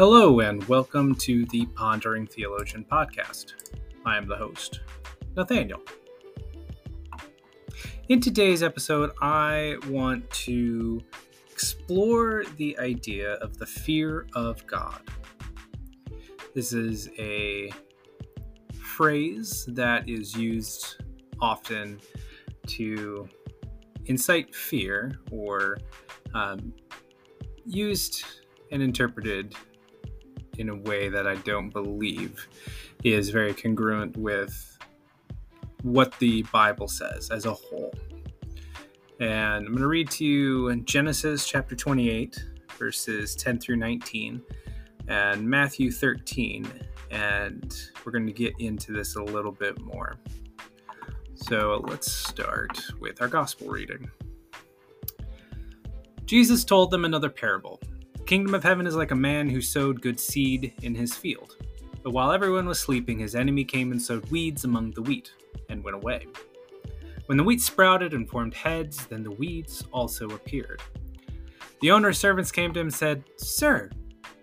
Hello, and welcome to the Pondering Theologian podcast. I am the host, Nathaniel. In today's episode, I want to explore the idea of the fear of God. This is a phrase that is used often to incite fear or um, used and interpreted in a way that I don't believe is very congruent with what the Bible says as a whole. And I'm going to read to you in Genesis chapter 28, verses 10 through 19, and Matthew 13, and we're going to get into this a little bit more. So let's start with our gospel reading. Jesus told them another parable. Kingdom of heaven is like a man who sowed good seed in his field. But while everyone was sleeping, his enemy came and sowed weeds among the wheat and went away. When the wheat sprouted and formed heads, then the weeds also appeared. The owner's servants came to him and said, Sir,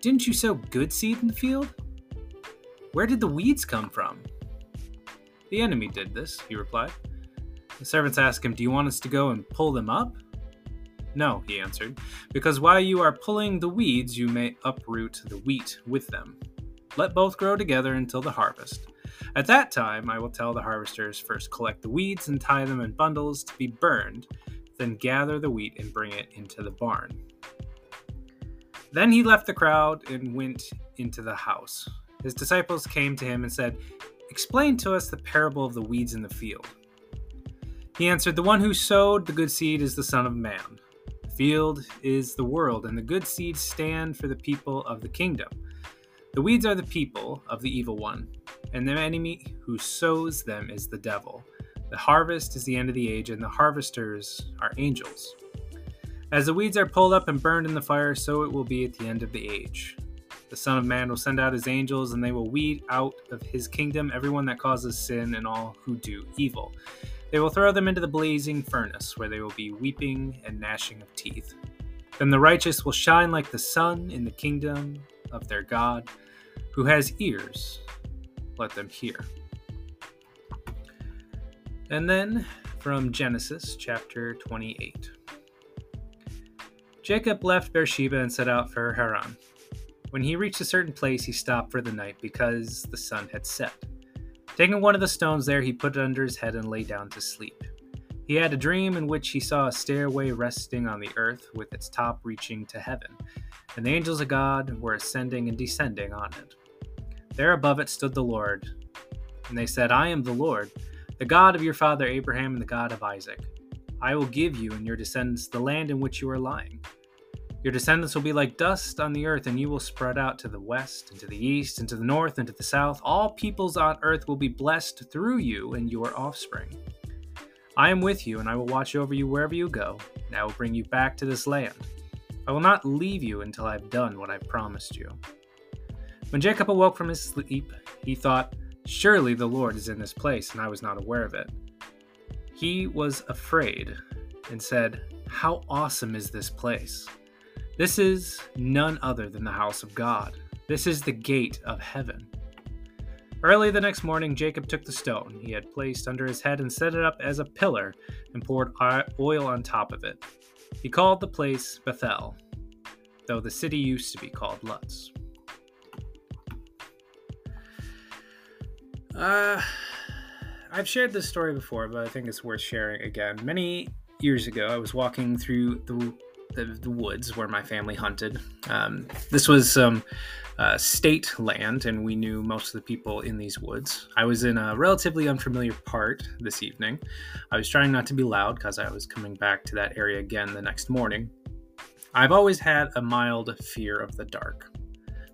didn't you sow good seed in the field? Where did the weeds come from? The enemy did this, he replied. The servants asked him, Do you want us to go and pull them up? No, he answered, because while you are pulling the weeds, you may uproot the wheat with them. Let both grow together until the harvest. At that time, I will tell the harvesters first collect the weeds and tie them in bundles to be burned, then gather the wheat and bring it into the barn. Then he left the crowd and went into the house. His disciples came to him and said, Explain to us the parable of the weeds in the field. He answered, The one who sowed the good seed is the Son of Man. Field is the world, and the good seeds stand for the people of the kingdom. The weeds are the people of the evil one, and the enemy who sows them is the devil. The harvest is the end of the age, and the harvesters are angels. As the weeds are pulled up and burned in the fire, so it will be at the end of the age. The Son of Man will send out his angels, and they will weed out of his kingdom everyone that causes sin and all who do evil. They will throw them into the blazing furnace, where they will be weeping and gnashing of teeth. Then the righteous will shine like the sun in the kingdom of their God. Who has ears, let them hear. And then from Genesis chapter 28. Jacob left Beersheba and set out for Haran. When he reached a certain place, he stopped for the night because the sun had set. Taking one of the stones there, he put it under his head and lay down to sleep. He had a dream in which he saw a stairway resting on the earth with its top reaching to heaven, and the angels of God were ascending and descending on it. There above it stood the Lord, and they said, I am the Lord, the God of your father Abraham and the God of Isaac. I will give you and your descendants the land in which you are lying. Your descendants will be like dust on the earth, and you will spread out to the west, and to the east, and to the north, and to the south. All peoples on earth will be blessed through you and your offspring. I am with you, and I will watch over you wherever you go, and I will bring you back to this land. I will not leave you until I have done what I promised you. When Jacob awoke from his sleep, he thought, Surely the Lord is in this place, and I was not aware of it. He was afraid and said, How awesome is this place! This is none other than the house of God. This is the gate of heaven. Early the next morning, Jacob took the stone he had placed under his head and set it up as a pillar and poured oil on top of it. He called the place Bethel, though the city used to be called Luz. Uh, I've shared this story before, but I think it's worth sharing again. Many years ago, I was walking through the the, the woods where my family hunted. Um, this was some uh, state land, and we knew most of the people in these woods. I was in a relatively unfamiliar part this evening. I was trying not to be loud because I was coming back to that area again the next morning. I've always had a mild fear of the dark.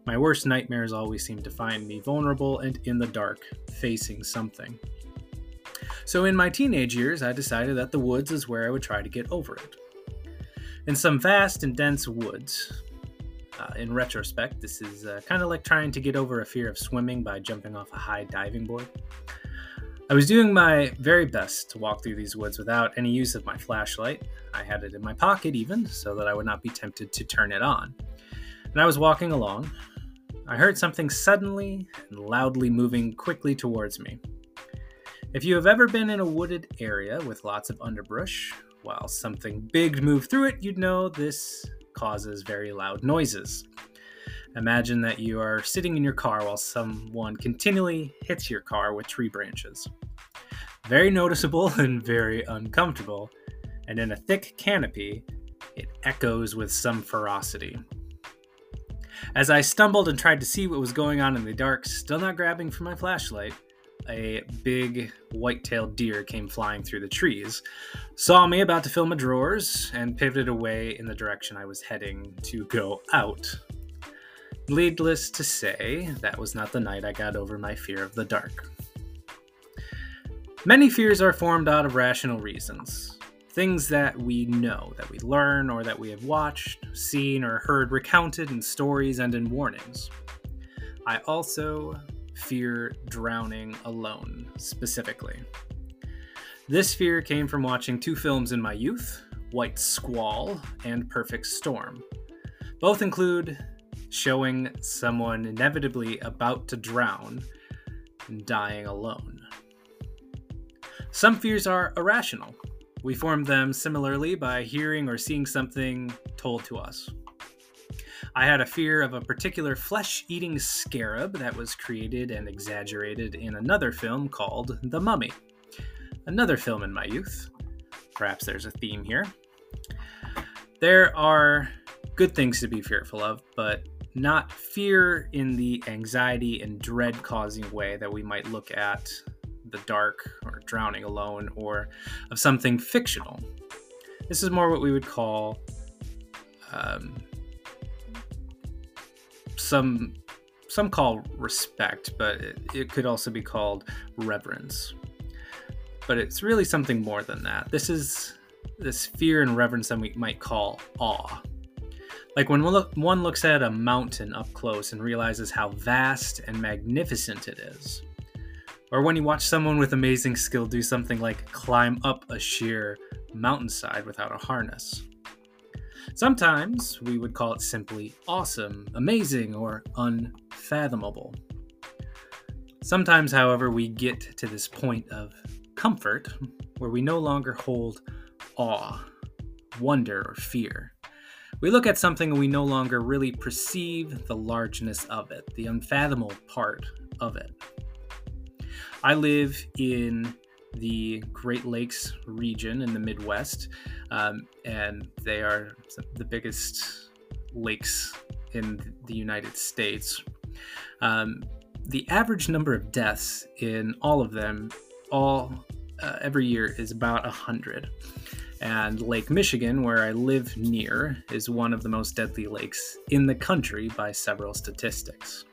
My worst nightmares always seem to find me vulnerable and in the dark, facing something. So, in my teenage years, I decided that the woods is where I would try to get over it. In some vast and dense woods, uh, in retrospect, this is uh, kind of like trying to get over a fear of swimming by jumping off a high diving board. I was doing my very best to walk through these woods without any use of my flashlight. I had it in my pocket, even, so that I would not be tempted to turn it on. And I was walking along, I heard something suddenly and loudly moving quickly towards me. If you have ever been in a wooded area with lots of underbrush, while something big moved through it, you'd know this causes very loud noises. Imagine that you are sitting in your car while someone continually hits your car with tree branches. Very noticeable and very uncomfortable, and in a thick canopy, it echoes with some ferocity. As I stumbled and tried to see what was going on in the dark, still not grabbing for my flashlight, a big white-tailed deer came flying through the trees, saw me about to fill my drawers, and pivoted away in the direction I was heading to go out. Needless to say, that was not the night I got over my fear of the dark. Many fears are formed out of rational reasons. Things that we know, that we learn, or that we have watched, seen, or heard recounted in stories and in warnings. I also fear drowning alone, specifically. This fear came from watching two films in my youth White Squall and Perfect Storm. Both include showing someone inevitably about to drown and dying alone. Some fears are irrational. We form them similarly by hearing or seeing something told to us. I had a fear of a particular flesh eating scarab that was created and exaggerated in another film called The Mummy. Another film in my youth. Perhaps there's a theme here. There are good things to be fearful of, but not fear in the anxiety and dread causing way that we might look at the dark or drowning alone or of something fictional. This is more what we would call um, some some call respect, but it, it could also be called reverence. But it's really something more than that. This is this fear and reverence that we might call awe. Like when one, one looks at a mountain up close and realizes how vast and magnificent it is. Or when you watch someone with amazing skill do something like climb up a sheer mountainside without a harness. Sometimes we would call it simply awesome, amazing, or unfathomable. Sometimes, however, we get to this point of comfort where we no longer hold awe, wonder, or fear. We look at something and we no longer really perceive the largeness of it, the unfathomable part of it. I live in the Great Lakes region in the Midwest, um, and they are the biggest lakes in the United States. Um, the average number of deaths in all of them, all uh, every year, is about a hundred. And Lake Michigan, where I live near, is one of the most deadly lakes in the country by several statistics.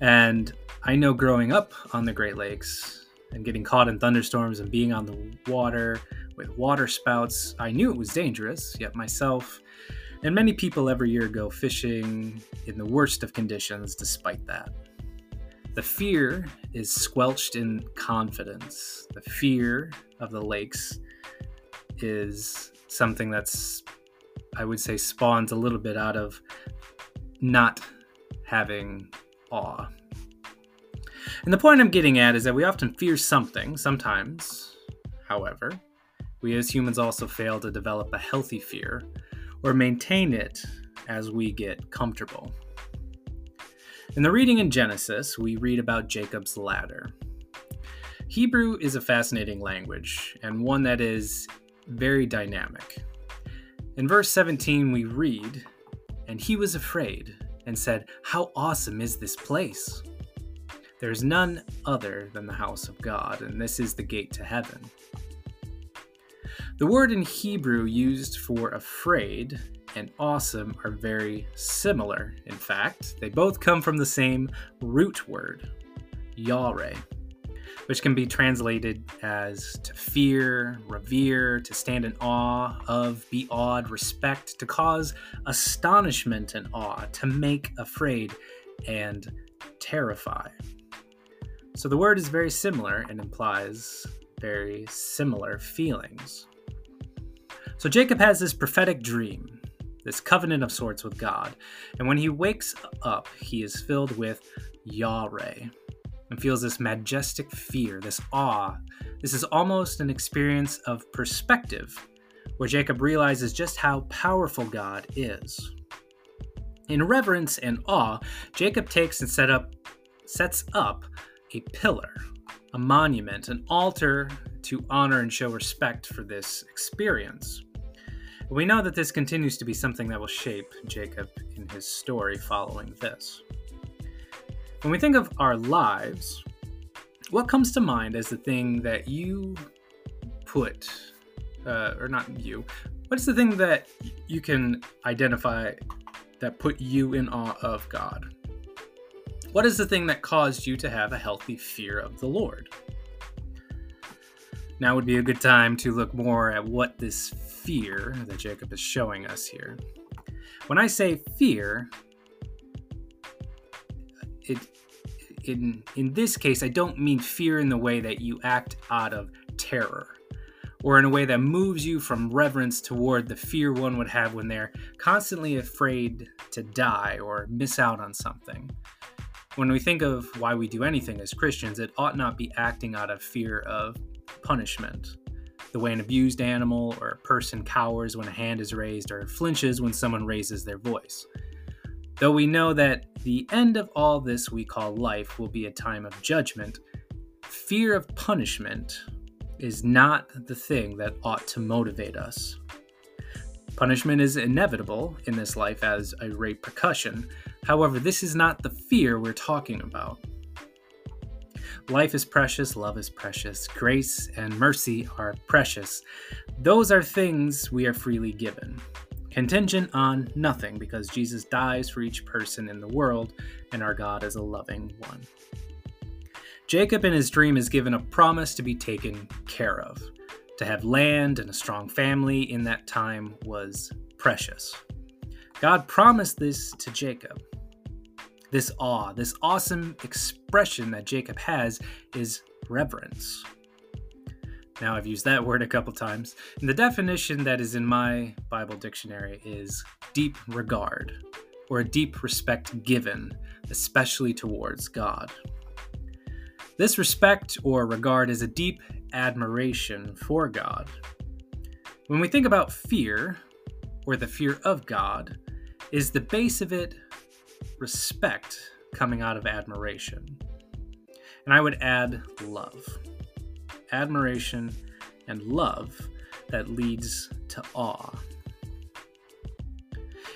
And I know growing up on the Great Lakes, and getting caught in thunderstorms and being on the water with water spouts, I knew it was dangerous, yet myself and many people every year go fishing in the worst of conditions despite that. The fear is squelched in confidence. The fear of the lakes is something that's, I would say, spawns a little bit out of not having awe and the point I'm getting at is that we often fear something, sometimes, however, we as humans also fail to develop a healthy fear or maintain it as we get comfortable. In the reading in Genesis, we read about Jacob's ladder. Hebrew is a fascinating language and one that is very dynamic. In verse 17, we read, And he was afraid and said, How awesome is this place! There is none other than the house of God, and this is the gate to heaven. The word in Hebrew used for afraid and awesome are very similar. In fact, they both come from the same root word, yare, which can be translated as to fear, revere, to stand in awe of, be awed, respect, to cause astonishment and awe, to make afraid, and terrify. So the word is very similar and implies very similar feelings. So Jacob has this prophetic dream. this covenant of sorts with God. And when he wakes up, he is filled with Yahweh and feels this majestic fear, this awe. This is almost an experience of perspective, where Jacob realizes just how powerful God is. In reverence and awe, Jacob takes and set up, sets up a pillar, a monument, an altar to honor and show respect for this experience. We know that this continues to be something that will shape Jacob in his story following this. When we think of our lives, what comes to mind as the thing that you put, uh, or not you, what's the thing that you can identify that put you in awe of God? What is the thing that caused you to have a healthy fear of the Lord? Now would be a good time to look more at what this fear that Jacob is showing us here. When I say fear, it in in this case I don't mean fear in the way that you act out of terror or in a way that moves you from reverence toward the fear one would have when they're constantly afraid to die or miss out on something. When we think of why we do anything as Christians, it ought not be acting out of fear of punishment. The way an abused animal or a person cowers when a hand is raised or flinches when someone raises their voice. Though we know that the end of all this we call life will be a time of judgment, fear of punishment is not the thing that ought to motivate us. Punishment is inevitable in this life as a repercussion. However, this is not the fear we're talking about. Life is precious, love is precious, grace and mercy are precious. Those are things we are freely given, contingent on nothing because Jesus dies for each person in the world and our God is a loving one. Jacob in his dream is given a promise to be taken care of. To have land and a strong family in that time was precious. God promised this to Jacob this awe, this awesome expression that Jacob has is reverence. Now, I've used that word a couple times, and the definition that is in my Bible dictionary is deep regard, or a deep respect given, especially towards God. This respect or regard is a deep admiration for God. When we think about fear, or the fear of God, is the base of it respect coming out of admiration. And I would add love. Admiration and love that leads to awe.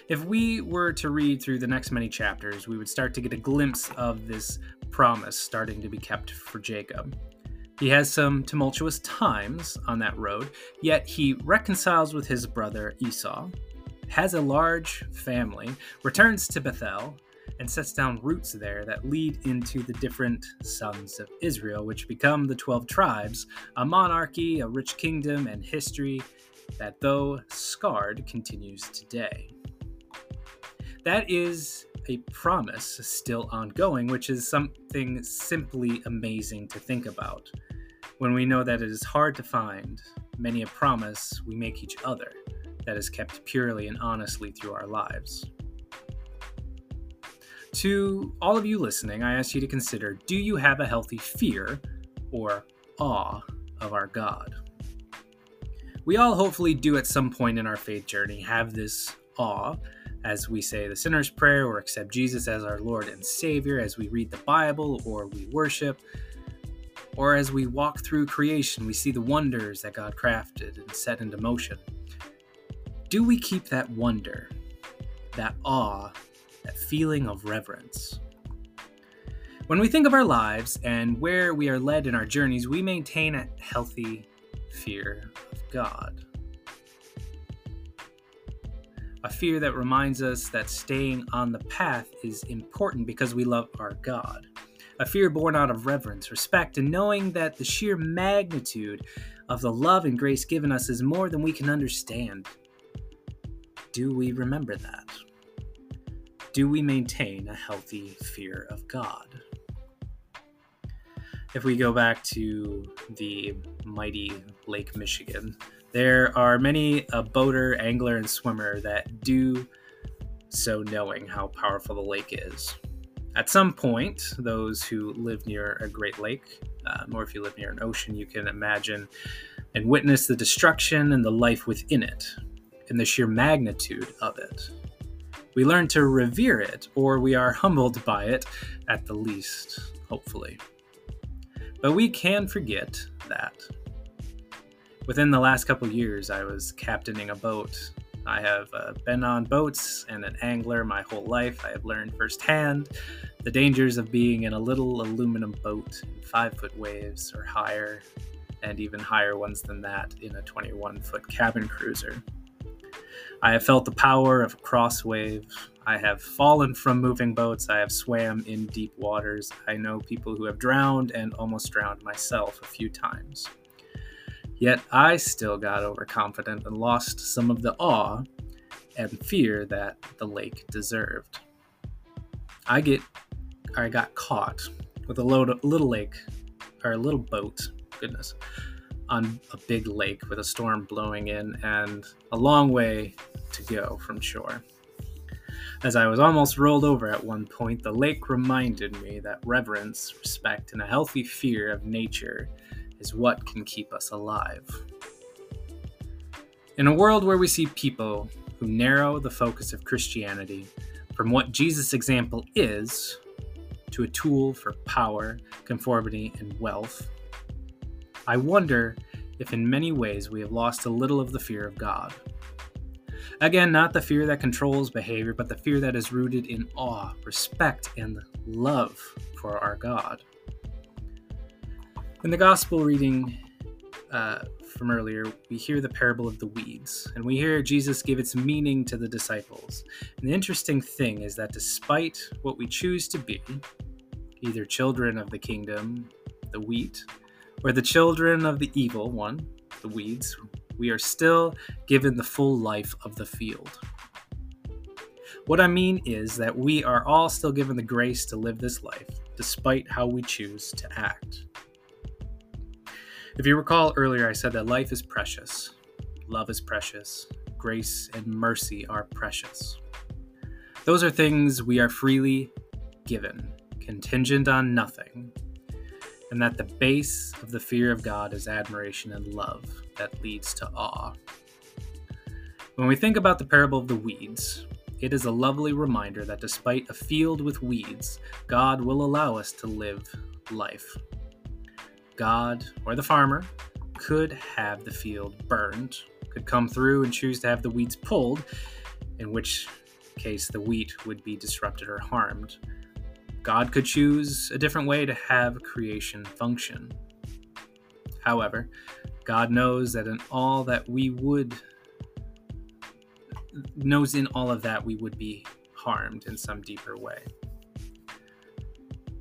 If we were to read through the next many chapters, we would start to get a glimpse of this promise starting to be kept for Jacob. He has some tumultuous times on that road, yet he reconciles with his brother Esau, has a large family, returns to Bethel, and sets down roots there that lead into the different sons of Israel, which become the 12 tribes, a monarchy, a rich kingdom, and history that, though scarred, continues today. That is a promise still ongoing, which is something simply amazing to think about. When we know that it is hard to find many a promise we make each other that is kept purely and honestly through our lives. To all of you listening, I ask you to consider do you have a healthy fear or awe of our God? We all hopefully do at some point in our faith journey have this awe as we say the sinner's prayer or accept Jesus as our Lord and Savior, as we read the Bible or we worship, or as we walk through creation, we see the wonders that God crafted and set into motion. Do we keep that wonder, that awe that feeling of reverence. When we think of our lives and where we are led in our journeys, we maintain a healthy fear of God. A fear that reminds us that staying on the path is important because we love our God. A fear born out of reverence, respect, and knowing that the sheer magnitude of the love and grace given us is more than we can understand. Do we remember that? do we maintain a healthy fear of God? If we go back to the mighty Lake Michigan, There are many a boater, angler, and swimmer that do so knowing how powerful the lake is. At some point, those who live near a great lake, um, or if you live near an ocean, you can imagine and witness the destruction and the life within it, and the sheer magnitude of it. We learn to revere it, or we are humbled by it, at the least, hopefully. But we can forget that. Within the last couple years, I was captaining a boat. I have uh, been on boats and an angler my whole life. I have learned firsthand the dangers of being in a little aluminum boat in five foot waves or higher, and even higher ones than that in a 21 foot cabin cruiser. I have felt the power of a cross wave. I have fallen from moving boats. I have swam in deep waters. I know people who have drowned and almost drowned myself a few times. Yet I still got overconfident and lost some of the awe and fear that the lake deserved. I get I got caught with a load little lake or a little boat, goodness, on a big lake with a storm blowing in and a long way to go from shore. As I was almost rolled over at one point, the lake reminded me that reverence, respect, and a healthy fear of nature is what can keep us alive. In a world where we see people who narrow the focus of Christianity from what Jesus' example is to a tool for power, conformity, and wealth, I wonder if in many ways we have lost a little of the fear of God. Again, not the fear that controls behavior, but the fear that is rooted in awe, respect, and love for our God. In the gospel reading uh, from earlier, we hear the parable of the weeds, and we hear Jesus give its meaning to the disciples. And the interesting thing is that despite what we choose to be, either children of the kingdom, the wheat, or the children of the evil one, the weeds, we are still given the full life of the field. What I mean is that we are all still given the grace to live this life, despite how we choose to act. If you recall earlier, I said that life is precious, love is precious, grace and mercy are precious. Those are things we are freely given, contingent on nothing, and that the base of the fear of God is admiration and love that leads to awe. When we think about the parable of the weeds, it is a lovely reminder that despite a field with weeds, God will allow us to live life. God or the farmer could have the field burned, could come through and choose to have the weeds pulled, in which case the wheat would be disrupted or harmed. God could choose a different way to have creation function. However, God knows that in all that we would knows in all of that we would be harmed in some deeper way.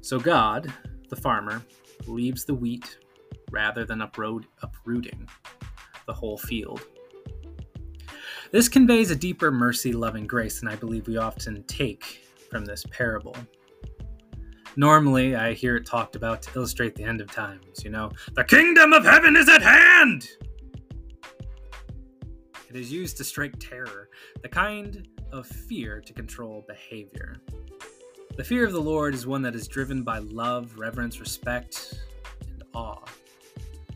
So God, the farmer, leaves the wheat rather than uproot, uprooting the whole field. This conveys a deeper mercy, love, and grace than I believe we often take from this parable. Normally, I hear it talked about to illustrate the end of times, you know, the kingdom of heaven is at hand! It is used to strike terror, the kind of fear to control behavior. The fear of the Lord is one that is driven by love, reverence, respect, and awe.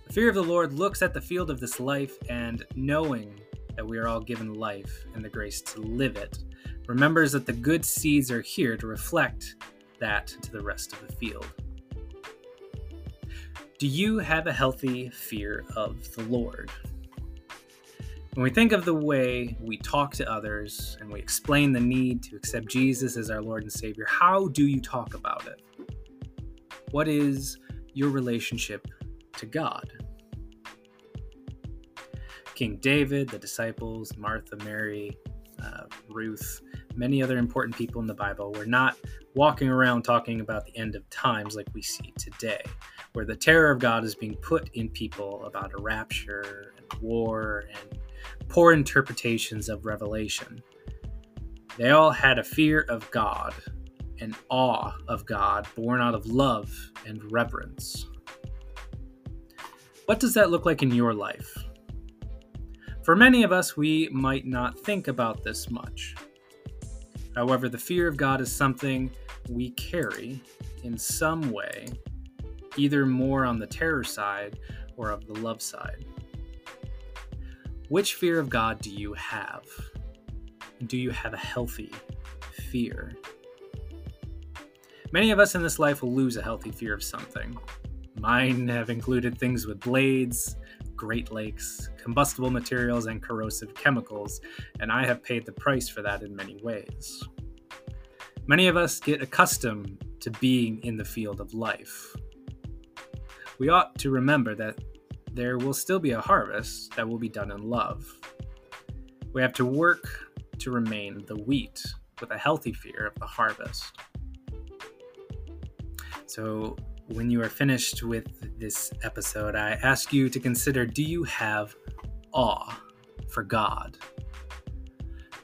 The fear of the Lord looks at the field of this life and, knowing that we are all given life and the grace to live it, remembers that the good seeds are here to reflect that to the rest of the field. Do you have a healthy fear of the Lord? When we think of the way we talk to others and we explain the need to accept Jesus as our Lord and Savior, how do you talk about it? What is your relationship to God. King David, the disciples, Martha, Mary, uh, Ruth, many other important people in the Bible were not walking around talking about the end of times like we see today, where the terror of God is being put in people about a rapture and war and poor interpretations of Revelation. They all had a fear of God an awe of God born out of love and reverence. What does that look like in your life? For many of us, we might not think about this much. However, the fear of God is something we carry in some way, either more on the terror side or of the love side. Which fear of God do you have? Do you have a healthy fear? Many of us in this life will lose a healthy fear of something. Mine have included things with blades, Great Lakes, combustible materials, and corrosive chemicals, and I have paid the price for that in many ways. Many of us get accustomed to being in the field of life. We ought to remember that there will still be a harvest that will be done in love. We have to work to remain the wheat with a healthy fear of the harvest. So, when you are finished with this episode, I ask you to consider do you have awe for God?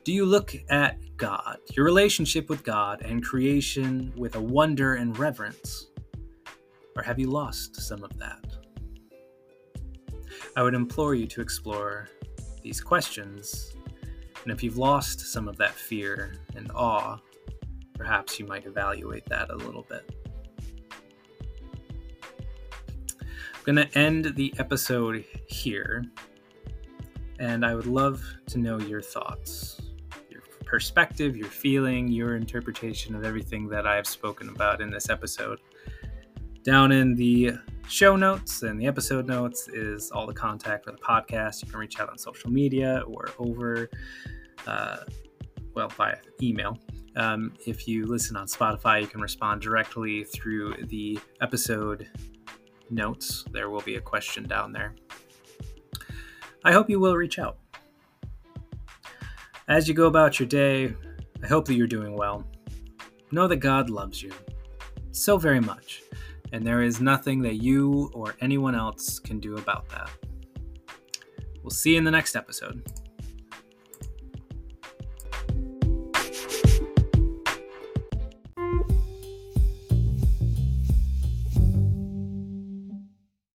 Do you look at God, your relationship with God, and creation with a wonder and reverence? Or have you lost some of that? I would implore you to explore these questions, and if you've lost some of that fear and awe, perhaps you might evaluate that a little bit. I'm going to end the episode here, and I would love to know your thoughts, your perspective, your feeling, your interpretation of everything that I have spoken about in this episode. Down in the show notes and the episode notes is all the contact for the podcast. You can reach out on social media or over, uh, well, via email. Um, if you listen on Spotify, you can respond directly through the episode notes, there will be a question down there. I hope you will reach out. As you go about your day, I hope that you're doing well. Know that God loves you so very much, and there is nothing that you or anyone else can do about that. We'll see you in the next episode.